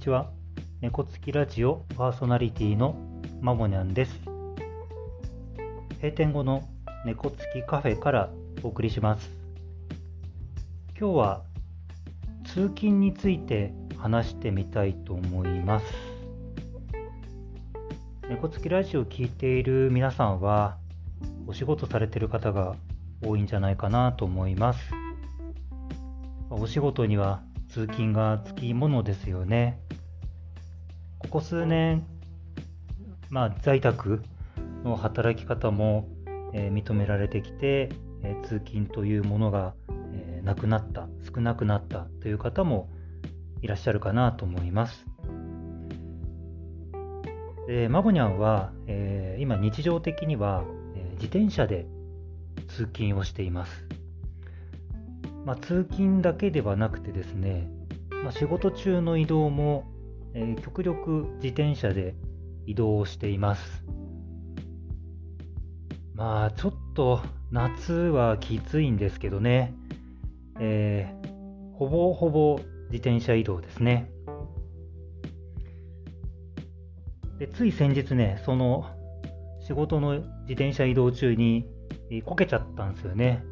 ちは。猫つきラジオパーソナリティのまもにゃんです。閉店後の猫つきカフェからお送りします。今日は通勤について話してみたいと思います。猫つきラジオを聴いている皆さんはお仕事されてる方が多いんじゃないかなと思います。お仕事には通勤がつきものですよね。ここ数年、まあ、在宅の働き方も、えー、認められてきて、えー、通勤というものが、えー、なくなった、少なくなったという方もいらっしゃるかなと思います。でマボニャンは、え今日常的には、え自転車で通勤をしています。まあ、通勤だけではなくてですね、まあ、仕事中の移動も、えー、極力自転車で移動しています。まあちょっと夏はきついんですけどね、えー、ほぼほぼ自転車移動ですね。でつい先日ね、その仕事の自転車移動中に、えー、こけちゃったんですよね。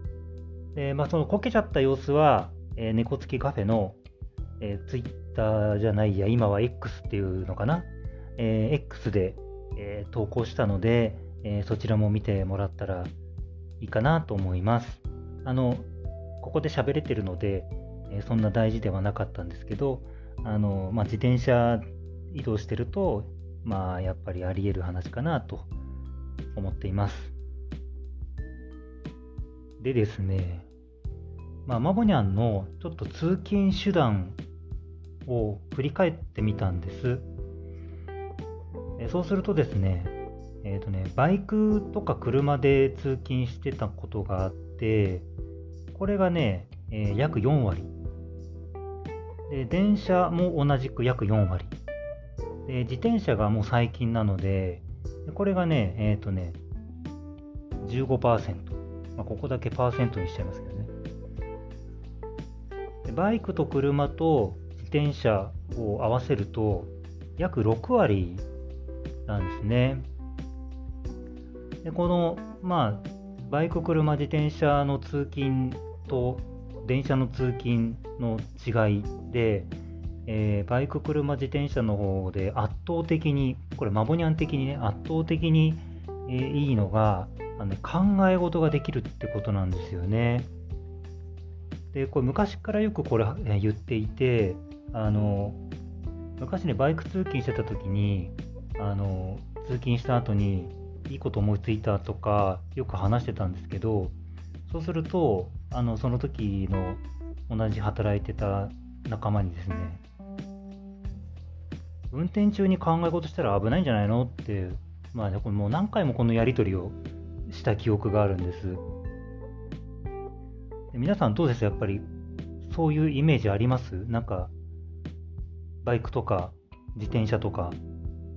で、まあ、そのこけちゃった様子は、えー、猫付きカフェの、えー、ツイッターじゃないや、今は X っていうのかな、えー、X で、えー、投稿したので、えー、そちらも見てもらったらいいかなと思います。あの、ここで喋れてるので、えー、そんな大事ではなかったんですけど、あの、まあ、自転車移動してると、まあ、やっぱりあり得る話かなと思っています。でですね、まあ、マボニャンのちょっと通勤手段を振り返ってみたんです。えそうするとですね、えっ、ー、とね、バイクとか車で通勤してたことがあって、これがね、えー、約4割。で、電車も同じく約4割。で、自転車がもう最近なので、これがね、えっ、ー、とね、15%。まあ、ここだけパーセントにしちゃいますけどね。でバイクと車と転車を合わせると約6割なんですね。でこの、まあ、バイク、車、自転車の通勤と電車の通勤の違いで、えー、バイク、車、自転車の方で圧倒的に、これマボニャン的にね、圧倒的に、えー、いいのが、あの、考え事ができるってことなんですよね。で、これ昔からよくこれ、え言っていて、あの、昔ね、バイク通勤してた時に、あの、通勤した後に、いいこと思いついたとか、よく話してたんですけど、そうすると、あの、その時の同じ働いてた仲間にですね、運転中に考え事したら危ないんじゃないのって、まあね、これもう何回もこのやり取りをした記憶があるんです。で皆さんどうです？やっぱりそういうイメージあります？なんかバイクとか自転車とか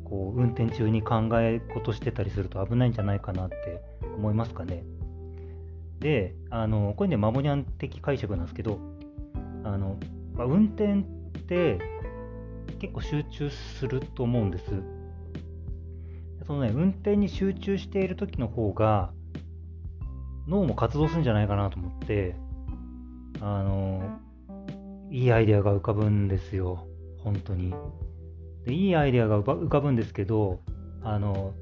こう運転中に考え事してたりすると危ないんじゃないかなって思いますかね。で、あのこれね、マモニャン的解釈なんですけど、あのまあ、運転って結構集中すると思うんです。そのね、運転に集中している時の方が、脳も活動するんじゃないかなと思って、あの、いいアイデアが浮かぶんですよ。本当に。でいいアイデアが浮かぶんですけど、あの、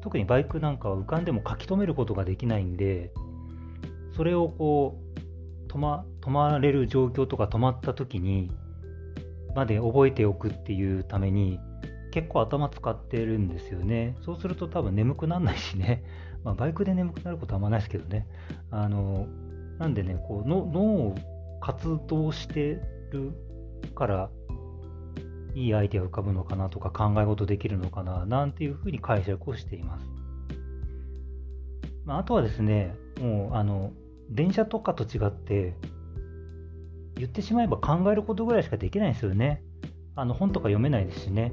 特にバイクなんかは浮かんでも書き留めることができないんで、それをこう、止ま、止まれる状況とか止まった時に、まで覚えておくっていうために、結構頭使ってるんですよね。そうすると多分眠くならないしね。まあ、バイクで眠くなることはあんまないですけどね。あの、なんでね、こうの、脳を活動してるから、いいアイデア浮かぶのかなとか考え事できるのかななんていうふうに解釈をしています。まあ、あとはですね、もうあの電車とかと違って言ってしまえば考えることぐらいしかできないですよね。あの本とか読めないですしね。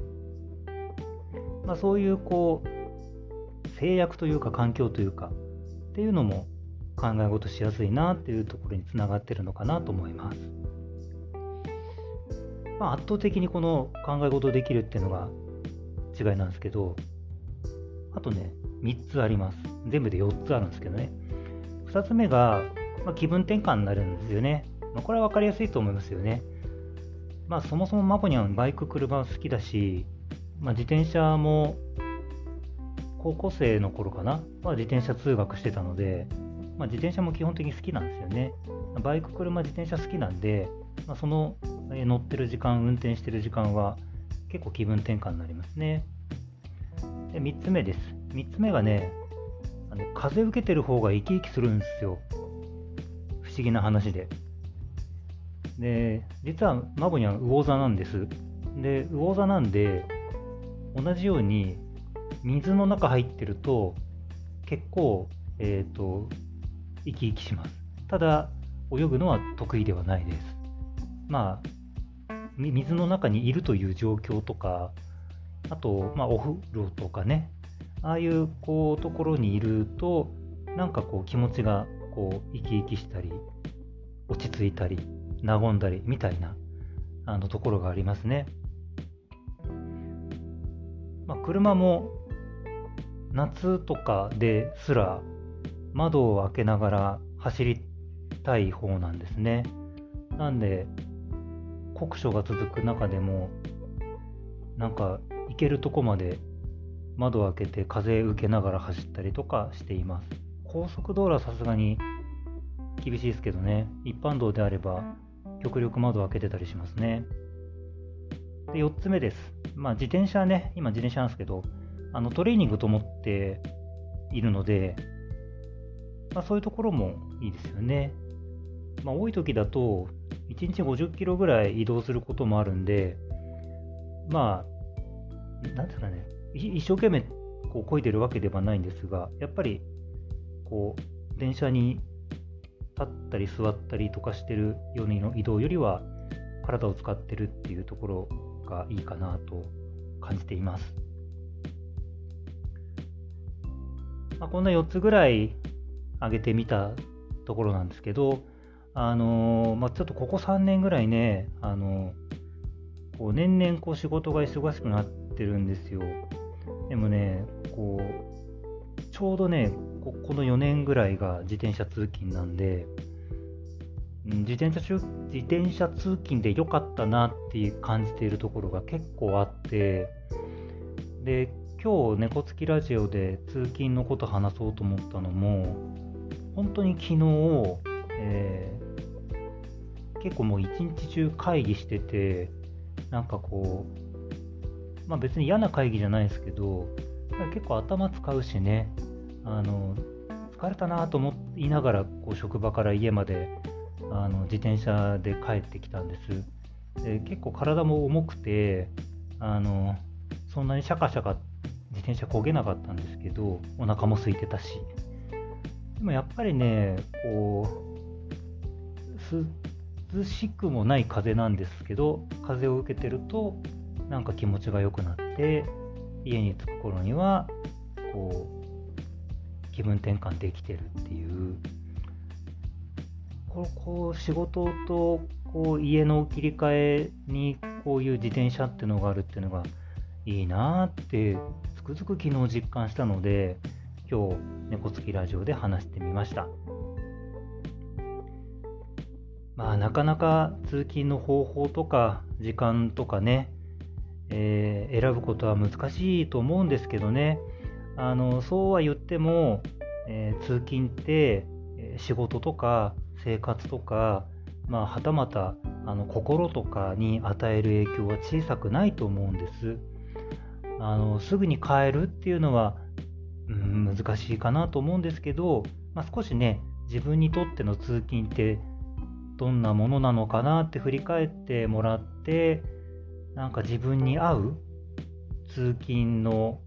まあ、そういうこう制約というか環境というかっていうのも考え事しやすいなっていうところにつながってるのかなと思います。まあ、圧倒的にこの考え事できるっていうのが違いなんですけど、あとね、3つあります。全部で4つあるんですけどね。2つ目が、まあ、気分転換になるんですよね。まあ、これは分かりやすいと思いますよね。まあそもそもマコニャンバイク、車好きだし、まあ、自転車も高校生の頃かな、まあ、自転車通学してたので、まあ、自転車も基本的に好きなんですよね。バイク、車、自転車好きなんで、まあ、その、え乗ってる時間、運転してる時間は結構気分転換になりますね。で3つ目です。3つ目がね、あの風受けてる方が生き生きするんですよ。不思議な話で。で、実はマボニャン魚座なんです。で、魚座なんで、同じように水の中入ってると結構、えっ、ー、と、生き生きします。ただ、泳ぐのは得意ではないです。まあ、水の中にいるという状況とか、あと、まあ、お風呂とかね、ああいうこうところにいると、なんかこう気持ちがこう生き生きしたり、落ち着いたり、和んだりみたいなあのところがありますね。まあ、車も夏とかですら窓を開けながら走りたい方なんですね。なんで酷暑が続く中でもなんか行けるとこまで窓を開けて風受けながら走ったりとかしています。高速道路はさすがに厳しいですけどね、一般道であれば極力窓を開けてたりしますね。で4つ目です。まあ、自転車ね、今自転車なんですけど、あのトレーニングと思っているので、まあ、そういうところもいいですよね。まあ、多い時だと、1日50キロぐらい移動することもあるんで、まあ、なんですかね、一生懸命こう漕いでるわけではないんですが、やっぱり、こう、電車に立ったり座ったりとかしてるような移動よりは体を使ってるっていうところがいいかなと感じています。まあ、こんな4つぐらい挙げてみたところなんですけど、あのー、まあ、ちょっとここ3年ぐらいね、あのー、こう年々こう仕事が忙しくなってるんですよ。でもね、こう、ちょうどね、ここの4年ぐらいが自転車通勤なんで、自転車自転車通勤で良かったなっていう感じているところが結構あって、で、今日猫つきラジオで通勤のこと話そうと思ったのも、本当に昨日、えー、結構もう一日中会議してて、なんかこう、まあ別に嫌な会議じゃないですけど、結構頭使うしね、あの疲れたなと思いながらこう職場から家まであの自転車で帰ってきたんです。で結構体も重くてあのそんなにシャカシャカ自転車焦げなかったんですけどお腹も空いてたし。でもやっぱりねこう涼しくもない風なんですけど風を受けてるとなんか気持ちが良くなって家に着く頃にはこう気分転換できてるっていう。こうこう仕事とこう家の切り替えにこういう自転車っていうのがあるっていうのがいいなってつくづく昨日実感したので今日猫つきラジオで話してみましたまあなかなか通勤の方法とか時間とかね、えー、選ぶことは難しいと思うんですけどねあのそうは言っても、えー、通勤って、え仕事とか生活とか、まあ、はたまたあの心とかに与える影響は小さくないと思うんです。あのすぐに変えるっていうのは、うん、難しいかなと思うんですけど、まあ、少しね自分にとっての通勤ってどんなものなのかなって振り返ってもらってなんか自分に合う通勤の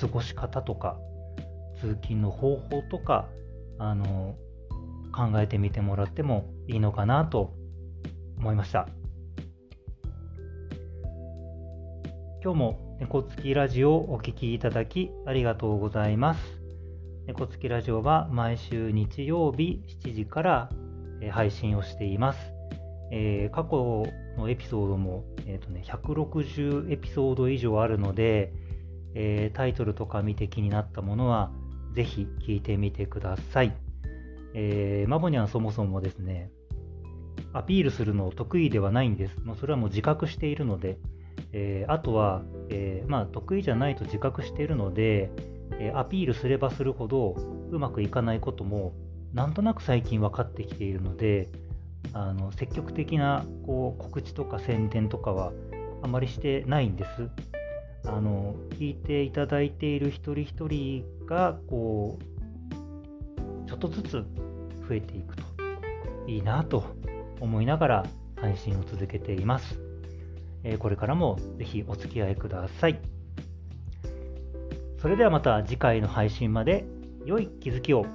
過ごし方とか通勤の方法とかあの考えてみてもらってもいいのかなと思いました。今日も猫つきラジオをお聴きいただきありがとうございます猫つきラジオは毎週日曜日7時から配信をしています、えー、過去のエピソードも、えーとね、160エピソード以上あるので、えー、タイトルとか見て気になったものは、ぜひ聞いてみてください。えー、マボニャンそもそもですね、アピールするの得意ではないんです。まあ、それはもう自覚しているので、えー、あとは、えー、まあ、得意じゃないと自覚しているので、えアピールすればするほどうまくいかないこともなんとなく最近分かってきているのであの積極的なこう告知とか宣伝とかはあまりしてないんです。あの聞いていただいている一人一人がこうちょっとずつ増えていくといいなと思いながら配信を続けています。えこれからもぜひお付き合いください。それではまた次回の配信まで良い気づきを。